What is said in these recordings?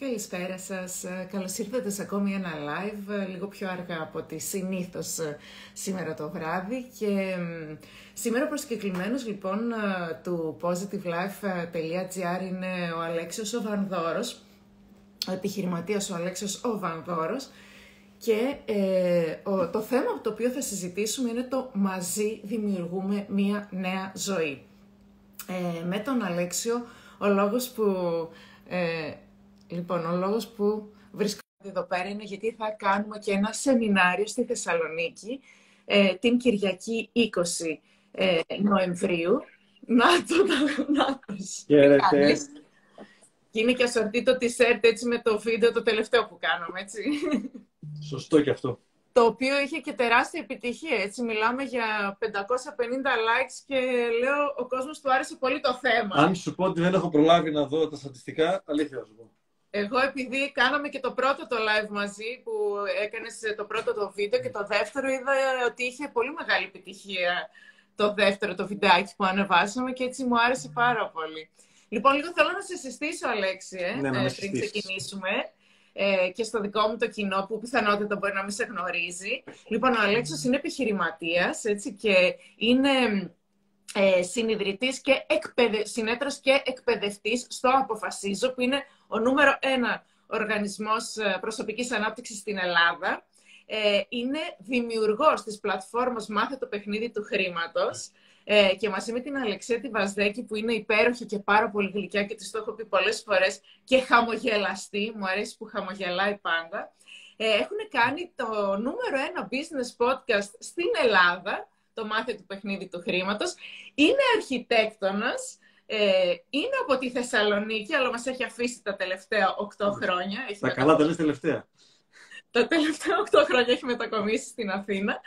Καλησπέρα σας. Καλώς ήρθατε σε ακόμη ένα live, λίγο πιο αργά από ό,τι συνήθως σήμερα το βράδυ. Και σήμερα προσκεκλημένος λοιπόν του positivelife.gr είναι ο Αλέξιος ο Βανδόρος, ο επιχειρηματίας ο Αλέξιος ο Βανδόρος. Και ε, το θέμα το οποίο θα συζητήσουμε είναι το «Μαζί δημιουργούμε μία νέα ζωή». Ε, με τον Αλέξιο, ο λόγος που ε, Λοιπόν, ο λόγος που βρισκόμαστε εδώ πέρα είναι γιατί θα κάνουμε και ένα σεμινάριο στη Θεσσαλονίκη ε, την Κυριακή 20 ε, Νοεμβρίου. Να το, να το. Χαίρετε. Και είναι και ασορτή το t-shirt έτσι με το βίντεο το τελευταίο που κάναμε, έτσι. Σωστό και αυτό. Το οποίο είχε και τεράστια επιτυχία, έτσι. Μιλάμε για 550 likes και λέω ο κόσμος του άρεσε πολύ το θέμα. Αν σου πω ότι δεν έχω προλάβει να δω τα στατιστικά, αλήθεια σου πω. Εγώ επειδή κάναμε και το πρώτο το live μαζί που έκανες το πρώτο το βίντεο και το δεύτερο είδα ότι είχε πολύ μεγάλη επιτυχία το δεύτερο το βιντεάκι που ανεβάσαμε και έτσι μου άρεσε πάρα πολύ. Λοιπόν, λίγο θέλω να σε συστήσω, Αλέξη, ε, ναι, ε, πριν ξεκινήσουμε. Ε, και στο δικό μου το κοινό που πιθανότητα μπορεί να μην σε γνωρίζει. Λοιπόν, ο Αλέξος είναι επιχειρηματίας έτσι, και είναι ε, συνειδητής και εκπαιδε... συνέτρος και εκπαιδευτής στο Αποφασίζω, που είναι ο νούμερο ένα οργανισμός ε, προσωπικής ανάπτυξης στην Ελλάδα. Ε, είναι δημιουργός της πλατφόρμας «Μάθε το παιχνίδι του χρήματος» ε, και μαζί με την Αλεξέτη Βαζδέκη που είναι υπέροχη και πάρα πολύ γλυκιά και της το έχω πει πολλές φορές και χαμογελαστή, μου αρέσει που χαμογελάει πάντα, ε, έχουν κάνει το νούμερο ένα business podcast στην Ελλάδα το μάθημα του παιχνίδι του χρήματος. Είναι αρχιτέκτονας, ε, είναι από τη Θεσσαλονίκη, αλλά μας έχει αφήσει τα τελευταία 8 χρόνια. Έχει τα καλά τα λες τελευταία. Τα τελευταία 8 χρόνια έχει μετακομίσει στην Αθήνα.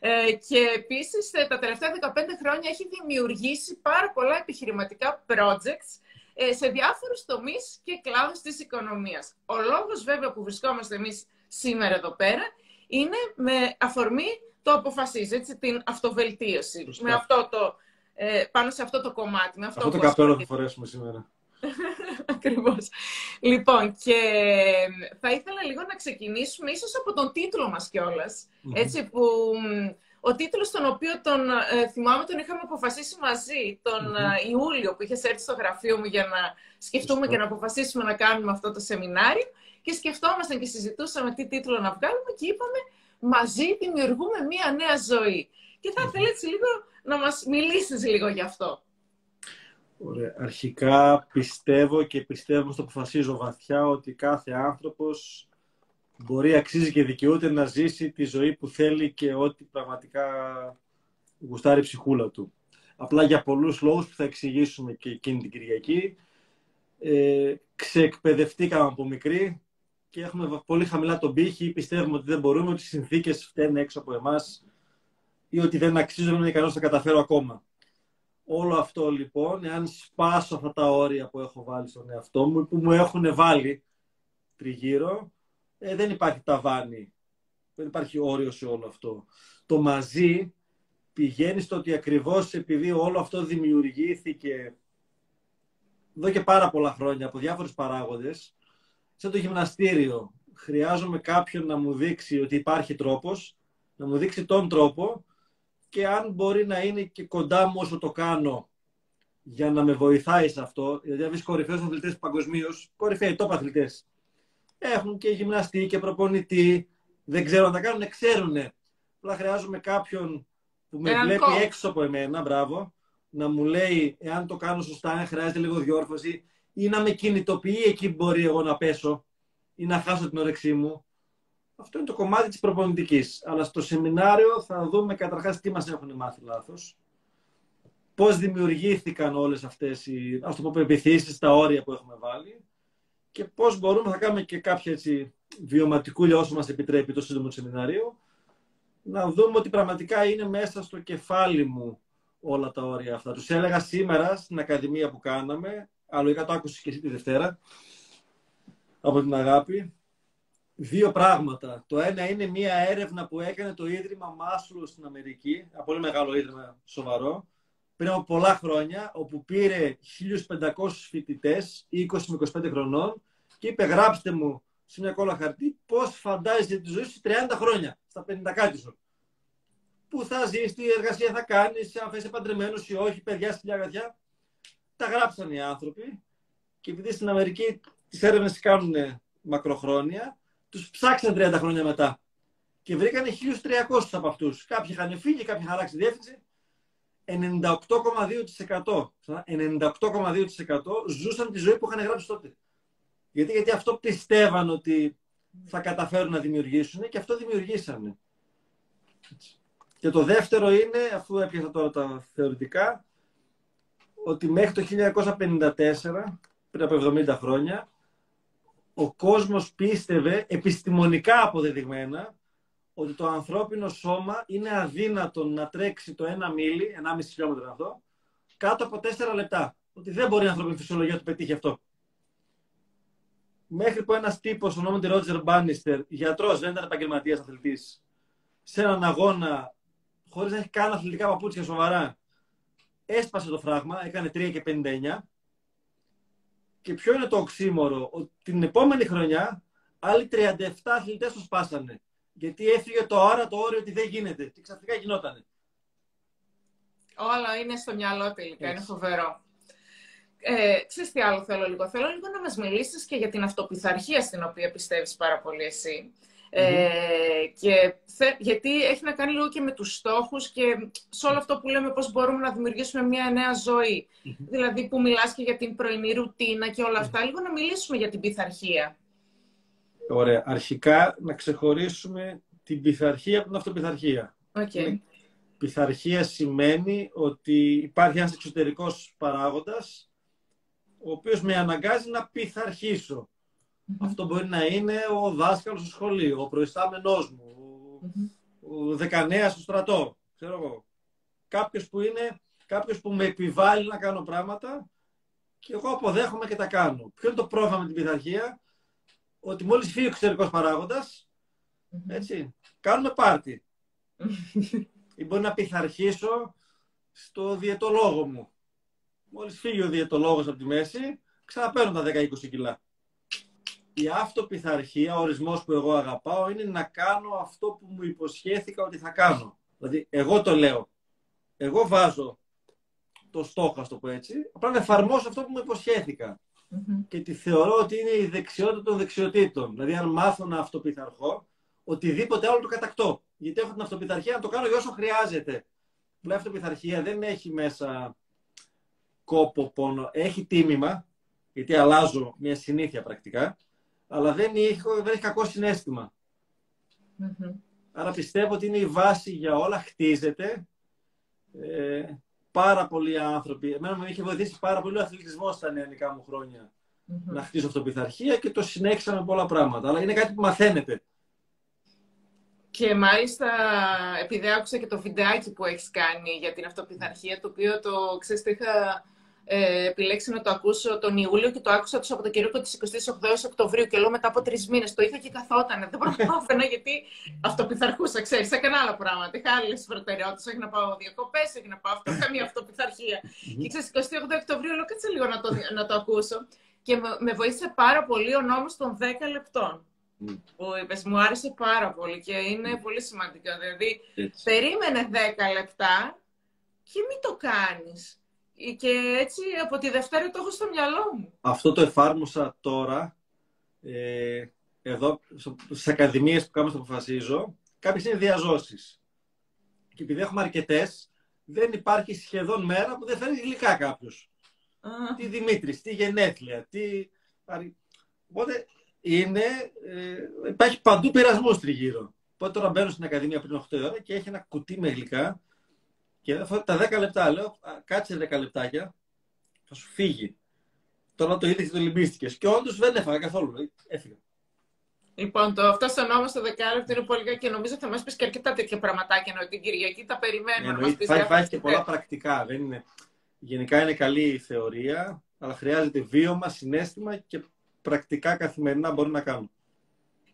Ε, και επίσης ε, τα τελευταία 15 χρόνια έχει δημιουργήσει πάρα πολλά επιχειρηματικά projects ε, σε διάφορους τομείς και κλάδους της οικονομίας. Ο λόγος βέβαια που βρισκόμαστε εμείς σήμερα εδώ πέρα είναι με αφορμή το αποφασίζει, έτσι, την αυτοβελτίωση. Με αυτό το, ε, πάνω σε αυτό το κομμάτι. Με αυτό αυτό το καπέλο θα φορέσουμε σήμερα. Ακριβώς. Λοιπόν, και θα ήθελα λίγο να ξεκινήσουμε ίσως από τον τίτλο μας κιόλας, έτσι, που ο τίτλος τον οποίο τον ε, θυμάμαι τον είχαμε αποφασίσει μαζί τον ε, Ιούλιο που είχες έρθει στο γραφείο μου για να σκεφτούμε και να αποφασίσουμε να κάνουμε αυτό το σεμινάριο και σκεφτόμασταν και συζητούσαμε τι τίτλο να βγάλουμε και είπαμε μαζί δημιουργούμε μία νέα ζωή. Και θα ήθελα έτσι λίγο να μας μιλήσεις λίγο γι' αυτό. Ωραία. Αρχικά πιστεύω και πιστεύω στο αποφασίζω βαθιά ότι κάθε άνθρωπος μπορεί, αξίζει και δικαιούται να ζήσει τη ζωή που θέλει και ό,τι πραγματικά γουστάρει η ψυχούλα του. Απλά για πολλούς λόγους που θα εξηγήσουμε και εκείνη την Κυριακή, ε, ξεεκπαιδευτήκαμε από μικρή, και έχουμε πολύ χαμηλά τον πύχη, πιστεύουμε ότι δεν μπορούμε, ότι οι συνθήκες φταίνουν έξω από εμάς ή ότι δεν αξίζουμε να είναι ικανός να τα καταφέρω ακόμα. Όλο αυτό λοιπόν, εάν σπάσω αυτά τα όρια που έχω βάλει στον εαυτό μου, που μου έχουν βάλει τριγύρω, ε, δεν υπάρχει ταβάνι. Δεν υπάρχει όριο σε όλο αυτό. Το μαζί πηγαίνει στο ότι ακριβώς επειδή όλο αυτό δημιουργήθηκε εδώ και πάρα πολλά χρόνια από διάφορους παράγοντες, σαν το γυμναστήριο. Χρειάζομαι κάποιον να μου δείξει ότι υπάρχει τρόπος, να μου δείξει τον τρόπο και αν μπορεί να είναι και κοντά μου όσο το κάνω για να με βοηθάει σε αυτό. Δηλαδή, αν βρεις κορυφαίους αθλητές παγκοσμίως, κορυφαίοι top αθλητές. Έχουν και γυμναστή και προπονητή. Δεν ξέρω να τα κάνουν, ξέρουν. Απλά χρειάζομαι κάποιον που με βλέπει έξω από εμένα, μπράβο, να μου λέει εάν το κάνω σωστά, αν χρειάζεται λίγο διόρθωση ή να με κινητοποιεί εκεί που μπορεί εγώ να πέσω ή να χάσω την όρεξή μου. Αυτό είναι το κομμάτι της προπονητικής. Αλλά στο σεμινάριο θα δούμε καταρχάς τι μας έχουν μάθει λάθος. Πώς δημιουργήθηκαν όλες αυτές οι ας το πω, πεπιθήσεις, τα όρια που έχουμε βάλει και πώς μπορούμε, θα κάνουμε και κάποια έτσι, βιωματικούλια όσο μας επιτρέπει το σύντομο σεμινάριο, να δούμε ότι πραγματικά είναι μέσα στο κεφάλι μου όλα τα όρια αυτά. Τους έλεγα σήμερα στην Ακαδημία που κάναμε, λογικά το άκουσες και εσύ τη Δευτέρα, από την αγάπη. Δύο πράγματα. Το ένα είναι μία έρευνα που έκανε το Ίδρυμα Μάσλου στην Αμερική, ένα πολύ μεγάλο ίδρυμα σοβαρό, πριν από πολλά χρόνια, όπου πήρε 1.500 φοιτητές, 20 με 25 χρονών, και είπε γράψτε μου σε μια κόλλα χαρτί πώς φαντάζεσαι τη ζωή σου 30 χρόνια, στα 50 κάτι σου. Πού θα ζεις, τι εργασία θα κάνεις, αν θα είσαι παντρεμένος ή όχι, παιδιά, στη αγαθιά. Τα γράψαν οι άνθρωποι και επειδή στην Αμερική τις έρευνες κάνουν μακροχρόνια, τους ψάξαν 30 χρόνια μετά και βρήκαν 1.300 από αυτούς. Κάποιοι είχαν φύγει, κάποιοι είχαν αλλάξει διεύθυνση 98,2%. 98,2% ζούσαν τη ζωή που είχαν γράψει τότε. Γιατί, γιατί αυτό πιστεύαν ότι θα καταφέρουν να δημιουργήσουν και αυτό δημιουργήσανε. Και το δεύτερο είναι, αφού έπιασα τώρα τα θεωρητικά, ότι μέχρι το 1954, πριν από 70 χρόνια, ο κόσμος πίστευε επιστημονικά αποδεδειγμένα ότι το ανθρώπινο σώμα είναι αδύνατο να τρέξει το ένα μίλι, 1,5 χιλιόμετρο αυτό, κάτω από 4 λεπτά. Ότι δεν μπορεί η ανθρώπινη φυσιολογία του πετύχει αυτό. Μέχρι που ένας τύπος, ονόματι Ρότζερ Μπάνιστερ, γιατρός, δεν ήταν επαγγελματίας αθλητής, σε έναν αγώνα, χωρίς να έχει καν αθλητικά παπούτσια σοβαρά, έσπασε το φράγμα, έκανε 3 και 59. Και ποιο είναι το οξύμορο, ότι την επόμενη χρονιά άλλοι 37 αθλητές το σπάσανε. Γιατί έφυγε το ώρα το όριο ότι δεν γίνεται. Και ξαφνικά γινότανε. Όλα είναι στο μυαλό τελικά. Είναι φοβερό. Ε, ξέρεις τι άλλο θέλω λίγο. Θέλω λίγο να μας μιλήσεις και για την αυτοπιθαρχία στην οποία πιστεύεις πάρα πολύ εσύ. Ε, και γιατί έχει να κάνει λίγο και με τους στόχους και σε όλο αυτό που λέμε πώς μπορούμε να δημιουργήσουμε μια νέα Δηλαδή που μιλάς και για την πρωινή ρουτίνα και όλα αυτά. Λίγο να μιλήσουμε για την πειθαρχία. Ωραία. Αρχικά να ξεχωρίσουμε την πειθαρχία από την αυτοπιθαρχία. Okay. Πειθαρχία σημαίνει ότι υπάρχει ένας εξωτερικός παράγοντας ο οποίος με αναγκάζει να πειθαρχήσω. Αυτό μπορεί να είναι ο δάσκαλος στο σχολείο, ο προϊστάμενός μου, ο δεκανέας στο στρατό, ξέρω εγώ. Κάποιος που είναι, κάποιος που με επιβάλλει να κάνω πράγματα και εγώ αποδέχομαι και τα κάνω. Ποιο είναι το πρόβλημα με την πειθαρχία, ότι μόλις φύγει ο εξωτερικός παράγοντας, έτσι, κάνουμε πάρτι. Ή μπορεί να πειθαρχήσω στο διαιτολόγο μου. Μόλις φύγει ο διαιτολόγος από τη μέση, ξαναπαίρνω τα 10-20 κιλά. Η αυτοπιθαρχία, ο ορισμός που εγώ αγαπάω, είναι να κάνω αυτό που μου υποσχέθηκα ότι θα κάνω. Δηλαδή, εγώ το λέω. Εγώ βάζω το στόχο, ας το πω έτσι, απλά να εφαρμόσω αυτό που μου υποσχέθηκα. Και τη θεωρώ ότι είναι η δεξιότητα των δεξιοτήτων. Δηλαδή, αν μάθω να αυτοπιθαρχώ, οτιδήποτε άλλο το κατακτώ. Γιατί έχω την αυτοπιθαρχία να το κάνω για όσο χρειάζεται. η αυτοπιθαρχία δεν έχει μέσα κόπο, πόνο. Έχει τίμημα, γιατί αλλάζω μια συνήθεια πρακτικά, αλλά δεν έχει, δεν έχει κακό Άρα πιστεύω ότι είναι η βάση για όλα, χτίζεται. Ε, πάρα πολλοί άνθρωποι. Εμένα με είχε βοηθήσει πάρα πολύ ο αθλητισμός στα νεανικά μου χρόνια να χτίσω αυτοπιθαρχία και το συνέχισα με πολλά πράγματα. Αλλά είναι κάτι που μαθαίνετε. Και μάλιστα, επειδή άκουσα και το βιντεάκι που έχεις κάνει για την αυτοπιθαρχία, το οποίο το, ξέρεις, το είχα ε, επιλέξει να το ακούσω τον Ιούλιο και το άκουσα το Σαββατοκύριακο της 28 Οκτωβρίου και λέω μετά από τρεις μήνες. Το είχα και καθόταν. Δεν προλάβαινα γιατί αυτοπιθαρχούσα, ξέρεις. Έκανα άλλα πράγματα. Είχα άλλες προτεραιότητες. Έχει να πάω διακοπές, έχει να πάω αυτό. Καμία αυτοπιθαρχία. και ξέρεις, 28 Οκτωβρίου λέω κάτσε λίγο να το, να το ακούσω. Και με, με βοήθησε πάρα πολύ ο νόμος των 10 λεπτών. Που είπες, μου άρεσε πάρα πολύ και είναι πολύ σημαντικό. Δηλαδή, περίμενε 10 λεπτά και μην το κάνεις. Και έτσι από τη Δευτέρα το έχω στο μυαλό μου. Αυτό το εφάρμοσα τώρα, ε, εδώ στις ακαδημίες που κάνουμε στο αποφασίζω, κάποιες είναι διαζώσεις. Και επειδή έχουμε αρκετές, δεν υπάρχει σχεδόν μέρα που δεν φέρνει γλυκά κάποιος. Τι Δημήτρης, τι γενέθλια, τι. Οπότε είναι, ε, υπάρχει παντού πειρασμός τριγύρω. Οπότε τώρα μπαίνω στην Ακαδημία πριν 8 ώρα και έχει ένα κουτί με γλυκά και τα 10 λεπτά λέω, κάτσε 10 λεπτάκια, θα σου φύγει. Τώρα το είδες και το λυμπίστηκες. Και όντως δεν έφαγα καθόλου. Έφυγα. Λοιπόν, το, αυτό στο νόμο στο δεκάλεπτο είναι πολύ και νομίζω θα μας πεις και αρκετά τέτοια πραγματάκια. Ενώ την Κυριακή τα περιμένουμε. Εννοείται, θα υπάρχει και πολλά πρακτικά. Δεν είναι... Γενικά είναι καλή η θεωρία, αλλά χρειάζεται βίωμα, συνέστημα και πρακτικά καθημερινά μπορεί να κάνουν.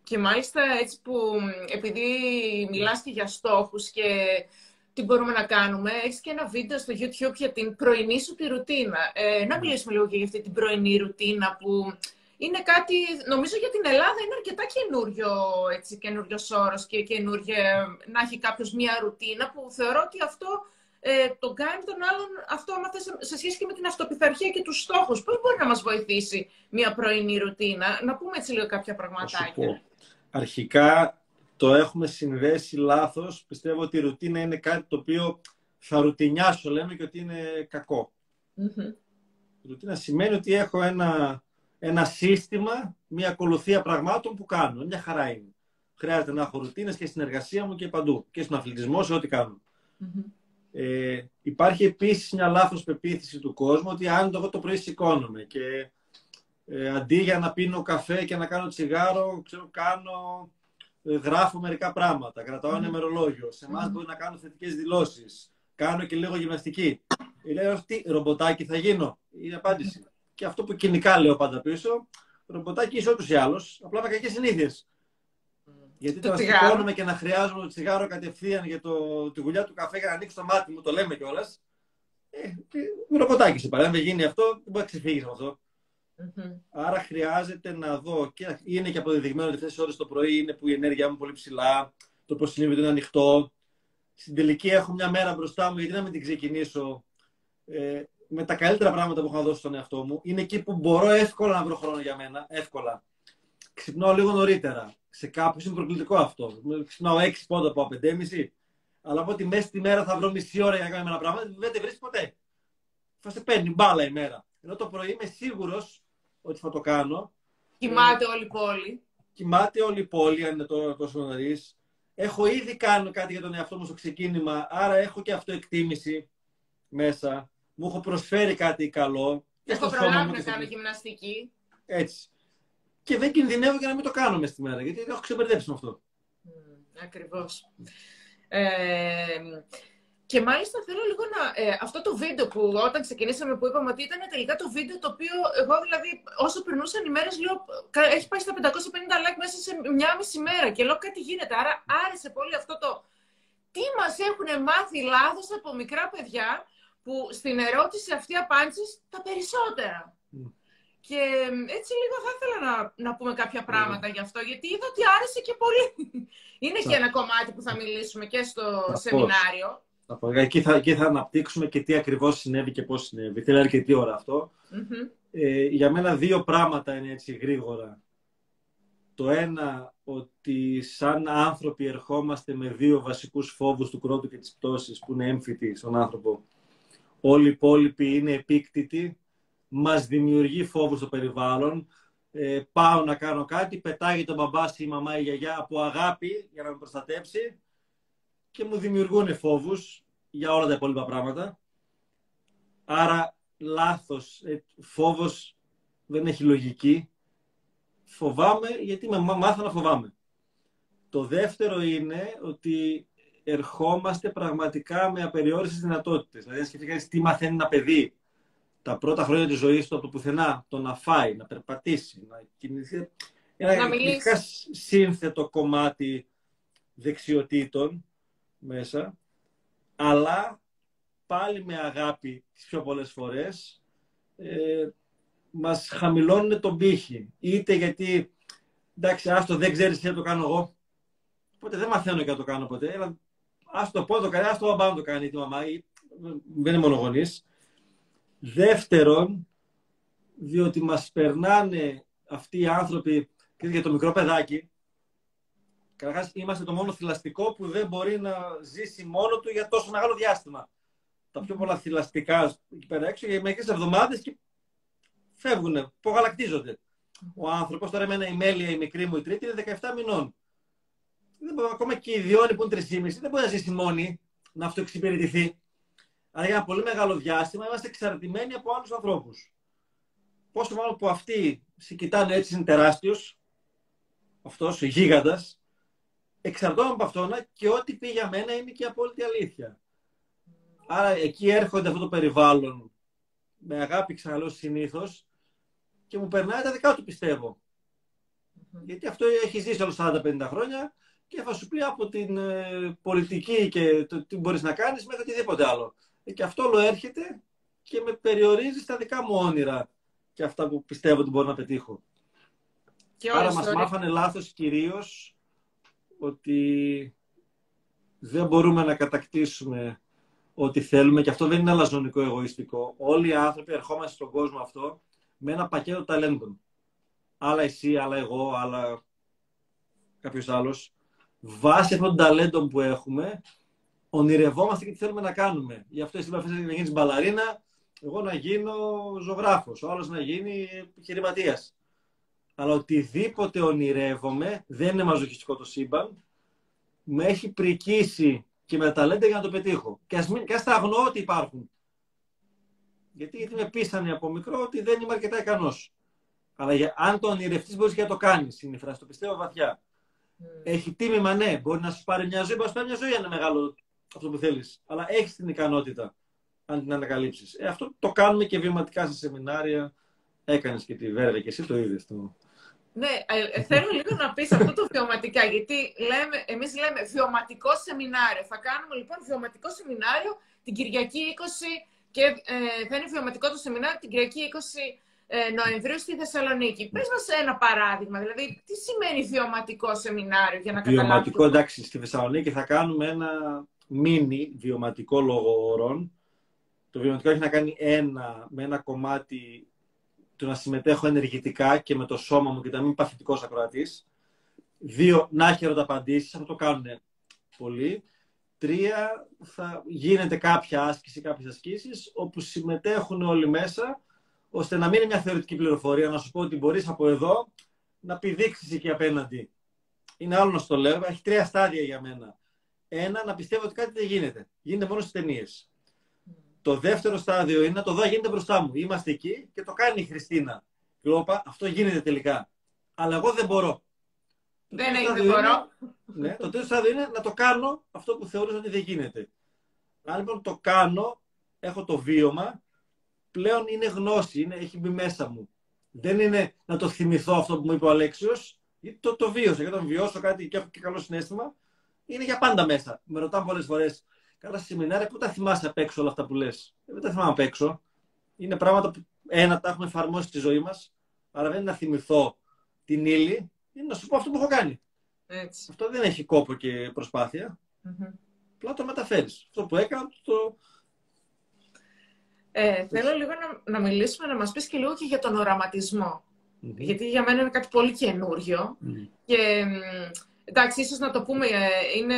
Και μάλιστα έτσι που επειδή μιλάς και για στόχους και τι μπορούμε να κάνουμε. Έχεις και ένα βίντεο στο YouTube για την πρωινή σου τη ρουτίνα. Ε, να μιλήσουμε λίγο και για αυτή την πρωινή ρουτίνα που είναι κάτι, νομίζω για την Ελλάδα είναι αρκετά καινούριο, έτσι, καινούριος όρος και καινούργιο να έχει κάποιος μία ρουτίνα που θεωρώ ότι αυτό ε, το κάνει τον άλλον αυτό άμα θες, σε σχέση και με την αυτοπιθαρχία και τους στόχους. Πώς μπορεί να μας βοηθήσει μία πρωινή ρουτίνα; Να πούμε έτσι λίγο κάποια πραγματάκια. Αρχικά το έχουμε συνδέσει λάθος. Πιστεύω ότι η ρουτίνα είναι κάτι το οποίο θα ρουτινιάσω, λέμε, και ότι είναι κακό. Mm-hmm. Η ρουτίνα σημαίνει ότι έχω ένα, ένα σύστημα, μια ακολουθία πραγμάτων που κάνω. Μια χαρά είναι. Χρειάζεται να έχω ρουτίνες και στην εργασία μου και παντού. Και στον αθλητισμό, σε ό,τι κάνω. Mm-hmm. Ε, υπάρχει επίσης μια λάθος πεποίθηση του κόσμου ότι αν το εγώ το πρωί σηκώνομαι και ε, αντί για να πίνω καφέ και να κάνω τσιγάρο, ξέρω, κάνω, ε, γράφω μερικά πράγματα, κρατάω ένα ημερολόγιο. Σε εμάς μπορεί να κάνω θετικές δηλώσεις. Κάνω και λίγο γυμναστική. Λέω τι, ρομποτάκι θα γίνω. Είναι απάντηση. Και αυτό που κοινικά λέω πάντα πίσω, ρομποτάκι είσαι ούτως ή άλλως, απλά με κακές συνήθειες. Γιατί το να σηκώνουμε και να χρειάζομαι το τσιγάρο κατευθείαν για το, τη γουλιά του καφέ για να ανοίξει το μάτι μου, το λέμε κιόλας. Ε, ρομποτάκι σε παρέμβει, γίνει αυτό, δεν μπορεί να ξεφύγεις από αυτό. Mm-hmm. Άρα χρειάζεται να δω και είναι και αποδεδειγμένο ότι αυτές τις ώρες το πρωί είναι που η ενέργειά μου πολύ ψηλά, το πώς είναι είναι ανοιχτό. Στην τελική έχω μια μέρα μπροστά μου, γιατί να μην την ξεκινήσω ε, με τα καλύτερα πράγματα που έχω δώσει στον εαυτό μου. Είναι εκεί που μπορώ εύκολα να βρω χρόνο για μένα. Εύκολα. Ξυπνάω λίγο νωρίτερα. Σε κάποιου είναι προκλητικό αυτό. Ξυπνάω 6 πόντα από 5,5. Αλλά από ότι μέσα στη μέρα θα βρω μισή ώρα για να κάνω ένα πράγμα, δεν τη βρει ποτέ. Θα σε παίρνει μπάλα η μέρα. Ενώ το πρωί είμαι σίγουρος ότι θα το κάνω. Κοιμάται όλη η πόλη. Κοιμάται όλη η πόλη, αν είναι τώρα τόσο νωρίς. Έχω ήδη κάνει κάτι για τον εαυτό μου στο ξεκίνημα, άρα έχω και αυτοεκτίμηση μέσα. Μου έχω προσφέρει κάτι καλό. Έχω προλάβει να κάνω γυμναστική. Έτσι. Και δεν κινδυνεύω για να μην το κάνω μες στη μέρα, γιατί έχω ξεμπερδέψει με αυτό. Mm, ακριβώς. Ε, και μάλιστα θέλω λίγο να. Ε, αυτό το βίντεο που όταν ξεκινήσαμε που είπαμε ότι ήταν τελικά το βίντεο το οποίο εγώ δηλαδή όσο περνούσαν οι μέρες λέω έχει πάει στα 550 like μέσα σε μια μισή μέρα και λέω κάτι γίνεται. Άρα άρεσε πολύ αυτό το. Τι μας έχουν μάθει λάθος από μικρά παιδιά που στην ερώτηση αυτή απάντησες τα περισσότερα. Mm. Και έτσι λίγο θα ήθελα να, να πούμε κάποια ναι. πράγματα γι' αυτό, γιατί είδα ότι άρεσε και πολύ. Είναι και ένα κομμάτι που θα μιλήσουμε και στο σεμινάριο. Εκεί θα, εκεί θα αναπτύξουμε και τι ακριβώς συνέβη και πώς συνέβη. Θέλει αρκετή ώρα Ε, για μένα δύο πράγματα είναι έτσι γρήγορα. Το ένα, ότι σαν άνθρωποι ερχόμαστε με δύο βασικούς φόβους του κρότου και της πτώσης που είναι έμφυτοι στον άνθρωπο. Όλοι οι υπόλοιποι είναι επίκτητοι, μας δημιουργεί φόβους στο περιβάλλον. Ε, πάω να κάνω κάτι, πετάγει τον μπαμπά ή η μαμά ή η γιαγιά από αγάπη για να με προστατέψει και μου δημιουργούν φόβους για όλα τα υπόλοιπα πράγματα. Άρα λάθος, ε, φόβος δεν έχει λογική. Φοβάμαι γιατί με μάθα να φοβάμαι. Το δεύτερο είναι ότι ερχόμαστε πραγματικά με απεριόριστες δυνατότητες. Δηλαδή, αν σκεφτεί τι μαθαίνει ένα παιδί τα πρώτα χρόνια της ζωής του από το πουθενά, το να φάει, να περπατήσει, να κινηθεί. Ένα σύνθετο κομμάτι δεξιοτήτων μέσα, αλλά πάλι με αγάπη τις πιο πολλές φορές ε, μας χαμηλώνουν τον πύχη. Είτε γιατί, εντάξει, άστο δεν ξέρεις τι θα το κάνω εγώ, οπότε δεν μαθαίνω και να το κάνω ποτέ, αλλά ας το πω το κάνει, ας το μπαμπά να το κάνει η μαμά, δεν είναι μονογονής. Δεύτερον, διότι μας περνάνε αυτοί οι άνθρωποι, και για το μικρό παιδάκι, Καταρχάς, είμαστε το μόνο θηλαστικό που δεν μπορεί να ζήσει μόνο του για τόσο μεγάλο διάστημα. Τα πιο πολλά θηλαστικά εκεί πέρα έξω για μερικές εβδομάδες και φεύγουν, απογαλακτίζονται. Ο άνθρωπος, τώρα με ένα ημέλια η μικρή μου η τρίτη, είναι 17 μηνών. Δεν μπορεί, ακόμα και η ιδιώνη που είναι 3,5 δεν μπορεί να ζήσει μόνη, να αυτοεξυπηρετηθεί. Αλλά για ένα πολύ μεγάλο διάστημα είμαστε εξαρτημένοι από άλλους ανθρώπους. Πόσο μάλλον που αυτοί σε κοιτάνε έτσι είναι τεράστιος, αυτός ο γίγαντας, εξαρτώμαι από αυτόν και ό,τι πει για μένα είναι και η απόλυτη αλήθεια. Άρα εκεί έρχονται αυτό το περιβάλλον με αγάπη ξαναλέω συνήθως και μου περνάει τα δικά του πιστεύω. Γιατί αυτό έχει ζήσει όλο 40-50 χρόνια και θα σου πει από την ε, πολιτική και το τι μπορείς να κάνεις μέχρι οτιδήποτε άλλο. Ε, και αυτό όλο έρχεται και με περιορίζει στα δικά μου όνειρα και αυτά που πιστεύω ότι μπορώ να πετύχω. Και Άρα όλες μας τώρα- μάθανε λάθος κυρίως ότι δεν μπορούμε να κατακτήσουμε ό,τι θέλουμε και αυτό δεν είναι αλαζονικό εγωιστικό. Όλοι οι άνθρωποι ερχόμαστε στον κόσμο αυτό με ένα πακέτο ταλέντων. Άλλα εσύ, άλλα εγώ, άλλα κάποιος άλλος. Βάσει αυτών των ταλέντων που έχουμε, ονειρευόμαστε και τι θέλουμε να κάνουμε. Γι' αυτό εσύ με αφήσατε να γίνεις μπαλαρίνα, εγώ να γίνω ζωγράφος, ο άλλος να γίνει επιχειρηματίας. Αλλά οτιδήποτε ονειρεύομαι, δεν είναι μαζοχιστικό το σύμπαν, με έχει πρικήσει και με τα ταλέντα για να το πετύχω. Και ας, μην, και ας τα αγνοώ ότι υπάρχουν. Γιατί, γιατί με πείσανε από μικρό ότι δεν είμαι αρκετά ικανός. Αλλά για, αν το ονειρευτείς μπορείς και να το κάνεις. Είναι η φράση, το πιστεύω βαθιά. Μμ. Έχει τίμημα, ναι. Μπορεί να σου πάρει μια ζωή, μπορεί να σου πάρει μια ζωή αν είναι μεγάλο αυτό που θέλεις. Αλλά έχεις την ικανότητα αν την ανακαλύψεις. Ε, αυτό το κάνουμε και βιωματικά σε σεμινάρια. Έκανες και τη Βέρβε και εσύ το είδες. Το... Ναι, ε, ε, θέλω λίγο να πεις αυτό το βιωματικά, γιατί λέμε, εμείς λέμε βιωματικό σεμινάριο. Θα κάνουμε λοιπόν βιωματικό σεμινάριο την Κυριακή 20 και ε, θα είναι βιωματικό το σεμινάριο την Κυριακή 20 ε, Νοεμβρίου στη Θεσσαλονίκη. Πες μας ένα παράδειγμα, δηλαδή τι σημαίνει βιωματικό σεμινάριο για να Βιωματικό, καταλάβουμε. εντάξει, στη Θεσσαλονίκη θα κάνουμε ένα μίνι βιωματικό λόγο όρων. Το βιωματικό έχει να κάνει ένα με ένα κομμάτι του να συμμετέχω ενεργητικά και με το σώμα μου και να μην είμαι παθητικός ακροατής. Δύο, να έχει ερωταπαντήσεις, αυτό το κάνουν πολλοί. Τρία, θα γίνεται κάποια άσκηση, κάποιες ασκήσεις, όπου συμμετέχουν όλοι μέσα, ώστε να μην είναι μια θεωρητική πληροφορία, να σου πω ότι μπορείς από εδώ να πηδήξεις εκεί απέναντι. Είναι άλλο να σου το λέω, έχει τρία στάδια για μένα. Ένα, να πιστεύω ότι κάτι δεν γίνεται. Γίνεται μόνο στις ταινίες. Το δεύτερο στάδιο είναι να το δω γίνεται μπροστά μου. Είμαστε εκεί και το κάνει η Χριστίνα. Και εγώ είπα, αυτό γίνεται τελικά. Αλλά εγώ δεν μπορώ. Το Δεν τρίτο έχεις, στάδιο δεν μπορώ. είναι- ναι, το τρίτο στάδιο είναι να το κάνω αυτό που θεωρούσα ότι δεν γίνεται. Αν λοιπόν το κάνω, έχω το βίωμα, πλέον είναι γνώση, είναι, έχει μπει μέσα μου. Δεν είναι να το θυμηθώ αυτό που μου είπε ο Αλέξιος, γιατί το, το βίωσα. Και όταν βιώσω κάτι και έχω και καλό συνέστημα, είναι για πάντα μέσα. Με ρωτάνε πολλές φορές, καλά στη σεμινάρια, πού τα θυμάσαι απ' έξω όλα αυτά που λες; Δεν τα θυμάμαι απ' έξω. Είναι πράγματα που ένα τα έχουμε εφαρμόσει στη ζωή μας, αλλά δεν είναι να θυμηθώ την ύλη, είναι να σου πω αυτό που έχω κάνει. Έτσι. Αυτό δεν έχει κόπο και προσπάθεια. Μμμ. Απλά το μεταφέρεις. Αυτό που έκανα, το. Ε, θέλω λίγο να, να μιλήσουμε, να μας πεις και λίγο και για τον οραματισμό. Μμμ. Γιατί για μένα είναι κάτι πολύ καινούριο. Μμμ. Και μ, εντάξει, ίσως να το πούμε, ε, είναι,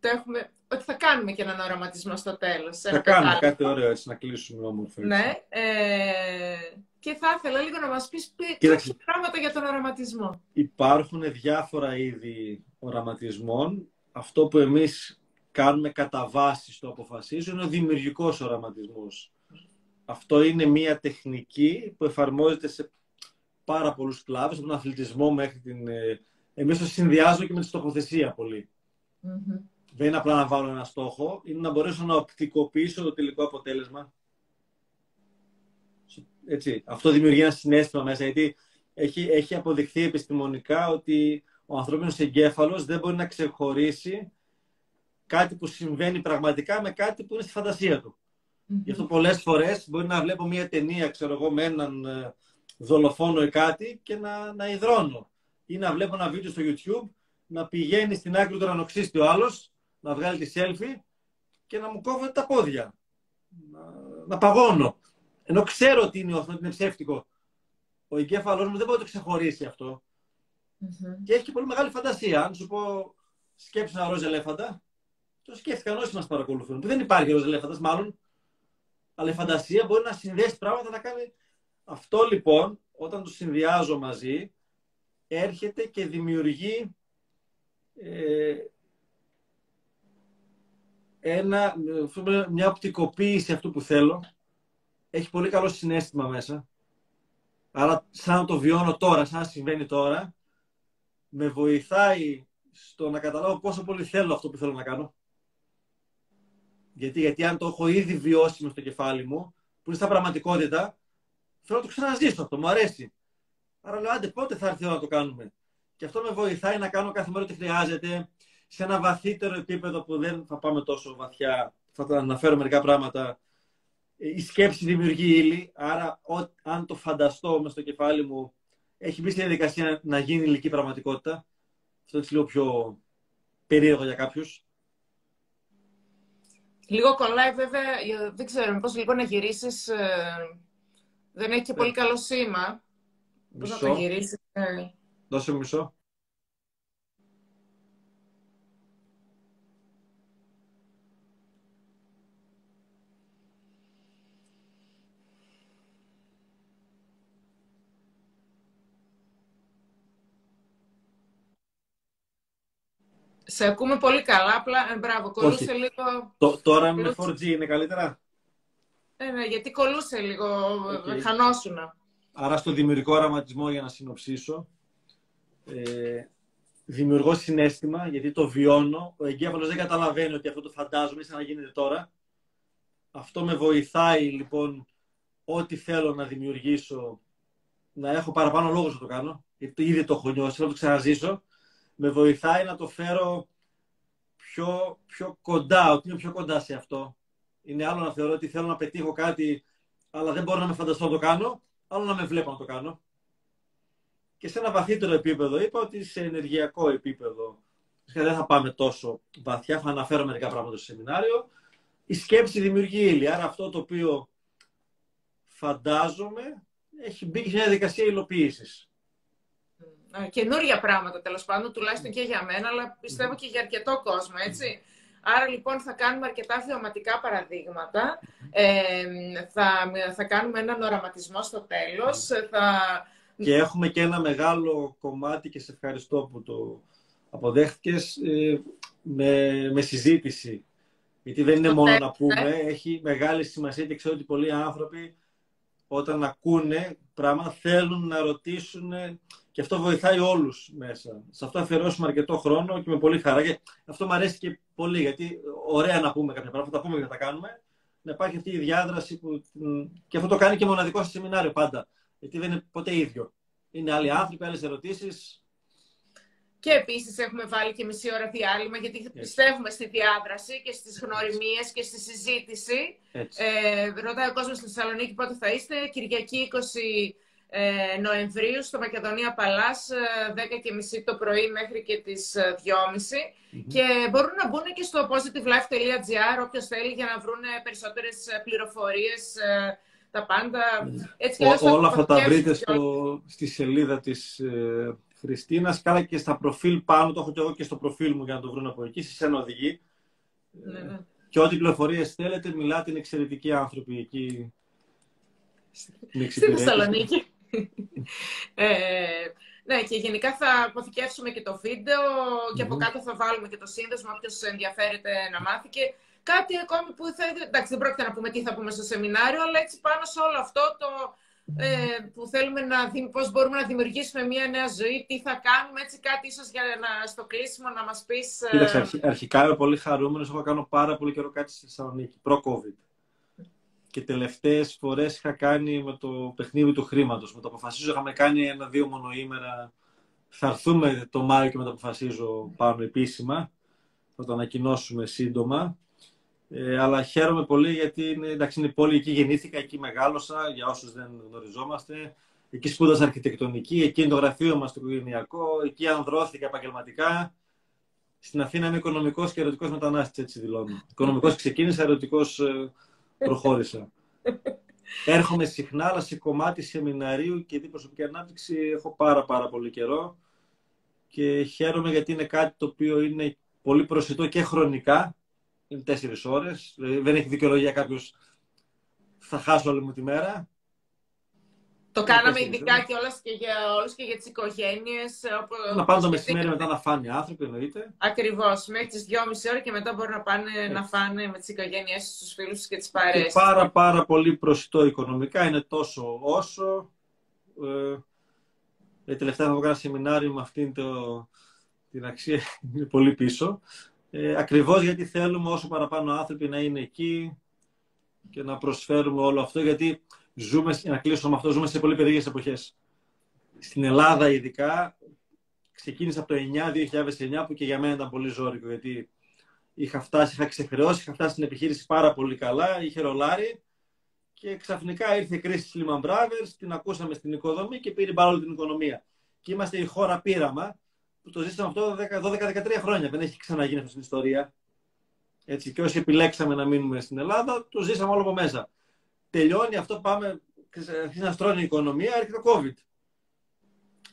το έχουμε, ότι θα κάνουμε και έναν οραματισμό στο τέλος. Θα ένα κάνουμε κατάλογο. κάτι ωραίο έτσι να κλείσουμε όμορφα. έτσι. Ναι. Ε, και θα ήθελα λίγο να μας πεις πι- Κοίταξε. κάποια πράγματα για τον οραματισμό. Υπάρχουν διάφορα είδη οραματισμών. Αυτό που εμείς κάνουμε κατά βάση στο αποφασίζω είναι ο δημιουργικός οραματισμός. Αυτό είναι μια τεχνική που εφαρμόζεται σε πάρα πολλούς κλάδους, από τον αθλητισμό μέχρι την... ε, Εμείς το συνδυάζουμε και με τη στοχοθεσία πολύ. Μμμ. Δεν είναι απλά να βάλω ένα στόχο, είναι να μπορέσω να οπτικοποιήσω το τελικό αποτέλεσμα. Έτσι. Αυτό δημιουργεί ένα συνέστημα μέσα, γιατί έχει, έχει αποδειχθεί επιστημονικά ότι ο ανθρώπινος εγκέφαλος δεν μπορεί να ξεχωρίσει κάτι που συμβαίνει πραγματικά με κάτι που είναι στη φαντασία του. Γι' αυτό πολλές φορές μπορεί να βλέπω μια ταινία, ξέρω εγώ, με έναν ε, δολοφόνο ή κάτι και να, να υδρώνω. Ή να βλέπω ένα βίντεο στο YouTube, να πηγαίνει στην άκρη του ρανοξύστη ο άλλος, να βγάλει τη selfie και να μου κόβεται τα πόδια. Να, να παγώνω. Ενώ ξέρω ότι είναι, ότι είναι ψεύτικο. Ο εγκέφαλός μου δεν μπορεί να το ξεχωρίσει αυτό. Μμμ. Και έχει και πολύ μεγάλη φαντασία. Αν σου πω σκέψει ένα ροζ ελέφαντα, το σκέφτηκαν όσοι μας παρακολουθούν. Που δεν υπάρχει ροζ ελέφαντας, μάλλον. Αλλά η φαντασία μπορεί να συνδέσει πράγματα να κάνει. Αυτό λοιπόν, όταν το συνδυάζω μαζί, έρχεται και δημιουργεί ε, ένα, αυτό που λέμε, μια οπτικοποίηση αυτού που θέλω. Έχει πολύ καλό συνέστημα μέσα. Άρα, σαν να το βιώνω τώρα, σαν να συμβαίνει τώρα, με βοηθάει στο να καταλάβω πόσο πολύ θέλω αυτό που θέλω να κάνω. Γιατί, γιατί αν το έχω ήδη βιώσει μες στο κεφάλι μου, που είναι στα πραγματικότητα, θέλω να το ξαναζήσω αυτό, μου αρέσει. Άρα λέω, άντε πότε θα έρθει η ώρα να το κάνουμε; Και αυτό με βοηθάει να κάνω κάθε μέρα ό,τι χρειάζεται, σε ένα βαθύτερο επίπεδο που δεν θα πάμε τόσο βαθιά. Θα τα αναφέρω μερικά πράγματα. Η σκέψη δημιουργεί ύλη, άρα ό, αν το φανταστώ μες στο κεφάλι μου, έχει μπει στη διαδικασία να γίνει ηλική πραγματικότητα. Αυτό είναι λίγο πιο περίεργο για κάποιους. Λίγο κολλάει βέβαια, δεν ξέρω, πώς λίγο να γυρίσεις, ε, δεν έχει και πολύ καλό σήμα. Πώς να το γυρίσεις. Ε. Δώσε μισό. Σε ακούμε πολύ καλά, απλά ε, μπράβο, κολούσε λίγο... τώρα με 4G είναι καλύτερα; Ε, ναι, γιατί κολούσε λίγο, okay. χανόσουνα. Άρα στο δημιουργικό οραματισμό, για να συνοψίσω, ε, δημιουργώ συνέστημα, γιατί το βιώνω. Ο εγκέφαλος δεν καταλαβαίνει ότι αυτό το φαντάζομαι σαν να γίνεται τώρα. Αυτό με βοηθάει, λοιπόν, ό,τι θέλω να δημιουργήσω, να έχω παραπάνω λόγο να το κάνω. Γιατί ήδη το έχω νιώσει, θέλω να το ξαναζήσω με βοηθάει να το φέρω πιο, πιο κοντά, ότι είμαι πιο κοντά σε αυτό. Είναι άλλο να θεωρώ ότι θέλω να πετύχω κάτι, αλλά δεν μπορώ να με φανταστώ να το κάνω, άλλο να με βλέπω να το κάνω. Και σε ένα βαθύτερο επίπεδο είπα ότι σε ενεργειακό επίπεδο δεν θα πάμε τόσο βαθιά, θα αναφέρω μερικά πράγματα στο σεμινάριο. Η σκέψη δημιουργεί ύλη, άρα αυτό το οποίο φαντάζομαι έχει μπει και σε μια διαδικασία υλοποίησης. Ε, καινούρια πράγματα τέλος πάντων, τουλάχιστον και για μένα, αλλά πιστεύω και για αρκετό κόσμο, έτσι. Άρα λοιπόν θα κάνουμε αρκετά θεωματικά παραδείγματα, ε, θα, θα κάνουμε έναν οραματισμό στο τέλος. Θα... Και έχουμε και ένα μεγάλο κομμάτι και σε ευχαριστώ που το αποδέχτηκες ε, με, με συζήτηση. Γιατί δεν είναι μόνο να πούμε, έχει μεγάλη σημασία και ξέρω ότι πολλοί άνθρωποι όταν ακούνε πράγματα θέλουν να ρωτήσουν και αυτό βοηθάει όλους μέσα. Σε αυτό αφιερώσουμε αρκετό χρόνο και με πολύ χαρά. Και αυτό μου αρέσει και πολύ, γιατί ωραία να πούμε κάποια πράγματα, θα τα πούμε και θα τα κάνουμε. Να υπάρχει αυτή η διάδραση που. Και αυτό το κάνει και μοναδικό στο σεμινάριο πάντα. Γιατί δεν είναι ποτέ ίδιο. Είναι άλλοι άνθρωποι, άλλες ερωτήσεις. Και επίσης έχουμε βάλει και μισή ώρα διάλειμμα, γιατί πιστεύουμε στη διάδραση και στις γνωριμίες και στη συζήτηση. Ε, ρωτάει ο κόσμος στη Θεσσαλονίκη πότε θα είστε. Κυριακή 20 ε, Νοεμβρίου στο Μακεδονία Παλάς, 10.30 ε, το πρωί μέχρι και τις 2.30 ε, και μπορούν να μπουν και στο positivelife.gr όποιος θέλει για να βρουν περισσότερες πληροφορίες, τα πάντα. Έτσι, όλα αυτά τα βρείτε στο, στη σελίδα της ε, Χριστίνας, καλά και στα προφίλ πάνω, το έχω και εγώ και στο προφίλ μου για να το βρουν από εκεί, σε σένα οδηγεί. Ναι, ναι. Και ό,τι πληροφορίες θέλετε, μιλάτε, είναι εξαιρετικοί άνθρωποι εκεί. Στη Θεσσαλονίκη ε, ναι, και γενικά θα αποθηκεύσουμε και το βίντεο και από κάτω θα βάλουμε και το σύνδεσμο, όποιος ενδιαφέρεται να μάθει. Και κάτι ακόμη που θα... Εντάξει, δεν πρόκειται να πούμε τι θα πούμε στο σεμινάριο, αλλά έτσι πάνω σε όλο αυτό το ε, που θέλουμε να δει, πώς μπορούμε να δημιουργήσουμε μια νέα ζωή, τι θα κάνουμε, έτσι κάτι ίσως για να, στο κλείσιμο να μας πεις... Ε... Κοίταξε, αρχικά είμαι πολύ χαρούμενος, έχω κάνει πάρα πολύ καιρό κάτι στη Θεσσαλονίκη, προ-COVID και τελευταίες φορές είχα κάνει με το παιχνίδι του χρήματος. Με το αποφασίζω είχαμε κάνει ένα-δύο μονοήμερα. Θα έρθουμε το Μάιο και με το αποφασίζω πάνω επίσημα. Θα το ανακοινώσουμε σύντομα. Ε, αλλά χαίρομαι πολύ γιατί είναι, εντάξει, είναι η πόλη, εκεί γεννήθηκα, εκεί μεγάλωσα, για όσους δεν γνωριζόμαστε. Εκεί σπούδασα αρχιτεκτονική, εκεί είναι το γραφείο μας το οικογενειακό, εκεί ανδρώθηκα επαγγελματικά. Στην Αθήνα είμαι οικονομικός και ερωτικός μετανάστης, έτσι δηλώνω. Οικονομικός ξεκίνησα, ερωτικός ε, προχώρησα. Έρχομαι συχνά, αλλά σε κομμάτι σεμιναρίου και την προσωπική ανάπτυξη έχω πάρα πάρα πολύ καιρό και χαίρομαι γιατί είναι κάτι το οποίο είναι πολύ προσιτό και χρονικά. Είναι τέσσερις ώρες, δηλαδή δεν έχει δικαιολογία κάποιος θα χάσω όλη μου τη μέρα. Το κάναμε ειδικά και όλες και για όλους και για τις οικογένειες. Να πάνε το μεσημέρι μετά να φάνε οι άνθρωποι, εννοείται. Ακριβώς, μέχρι τις δυόμιση ώρες και μετά μπορούν να πάνε να φάνε με τις οικογένειές τους, τους φίλους και τις παρέες. Και πάρα πάρα πολύ προσιτό οικονομικά, είναι τόσο όσο. Ε, ε τελευταία θα βγάλω σεμινάριο με αυτήν το, την αξία, είναι πολύ πίσω. Ε, ακριβώς γιατί θέλουμε όσο παραπάνω άνθρωποι να είναι εκεί και να προσφέρουμε όλο αυτό, γιατί ζούμε, να κλείσω με αυτό, ζούμε σε πολύ περίεργες εποχές. Στην Ελλάδα ειδικά, ξεκίνησα από το 9-2009 που και για μένα ήταν πολύ ζώρικο γιατί είχα φτάσει, είχα ξεχρεώσει, είχα φτάσει στην επιχείρηση πάρα πολύ καλά, είχε ρολάρει και ξαφνικά ήρθε η κρίση της Lehman Brothers, την ακούσαμε στην οικοδομή και πήρε πάρα την οικονομία. Και είμαστε η χώρα πείραμα που το ζήσαμε αυτό 12-13 χρόνια. Δεν έχει ξαναγίνει αυτό στην ιστορία. Έτσι, και όσοι επιλέξαμε να μείνουμε στην Ελλάδα, το ζήσαμε όλο από μέσα. Τελειώνει αυτό, πάμε, αρχίζει να στρώνει η οικονομία, έρχεται το COVID.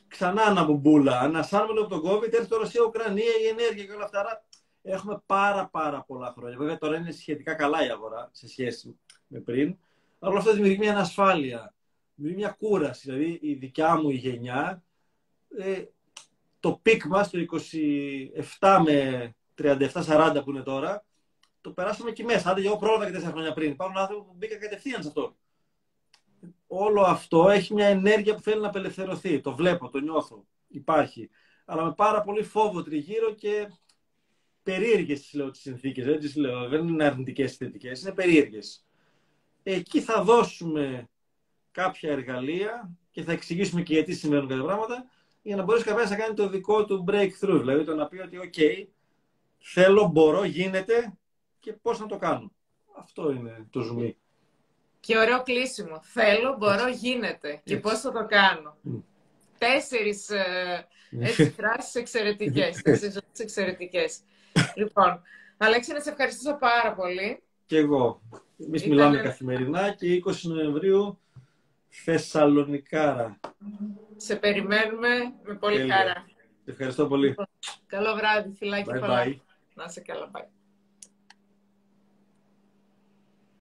Ξανά αναμπομπούλα, ανασάνουμε από τον COVID, έρχεται το Ρωσία, Ουκρανία, η ενέργεια και όλα αυτά. Άρα έχουμε πάρα πάρα πολλά χρόνια. Βέβαια τώρα είναι σχετικά καλά η αγορά σε σχέση με πριν. Αλλά όλα αυτά δημιουργεί μια ανασφάλεια, δημιουργεί μια κούραση. Δηλαδή η δικιά μου η γενιά, ε, το peak μας το 27 με 37-40 που είναι τώρα, το περάσαμε εκεί μέσα. Άντε, εγώ πρόλαβα και 4 χρόνια πριν. Υπάρχουν άνθρωποι που μπήκαν κατευθείαν σε αυτό. Όλο αυτό έχει μια ενέργεια που θέλει να απελευθερωθεί. Το βλέπω, το νιώθω. Υπάρχει. Αλλά με πάρα πολύ φόβο τριγύρω και περίεργες λέω τις συνθήκες. Δεν είναι αρνητικές ή θετικές, είναι περίεργες. Εκεί θα δώσουμε κάποια εργαλεία και θα εξηγήσουμε και γιατί συμβαίνουν κάποια πράγματα για να μπορέσει κάποιος να κάνει το δικό του breakthrough. Δηλαδή το να πει ότι, OK, θέλω, μπορώ, γίνεται και πώς να το κάνω. Αυτό είναι το ζουμί. Και ωραίο κλείσιμο. Θέλω, μπορώ, γίνεται. Και πώς θα το κάνω. Mm. Τέσσερις ε, έτσι, φράσεις εξαιρετικές. Τέσσερις εξαιρετικές. λοιπόν, Αλέξη, να σε ευχαριστήσω πάρα πολύ. Και εγώ. Εμείς μιλάμε καθημερινά και 20 Νοεμβρίου Θεσσαλονικάρα. Σε περιμένουμε με πολύ χαρά. Ευχαριστώ πολύ. Καλό βράδυ, φιλάκι bye, bye. Να σε καλά, bye.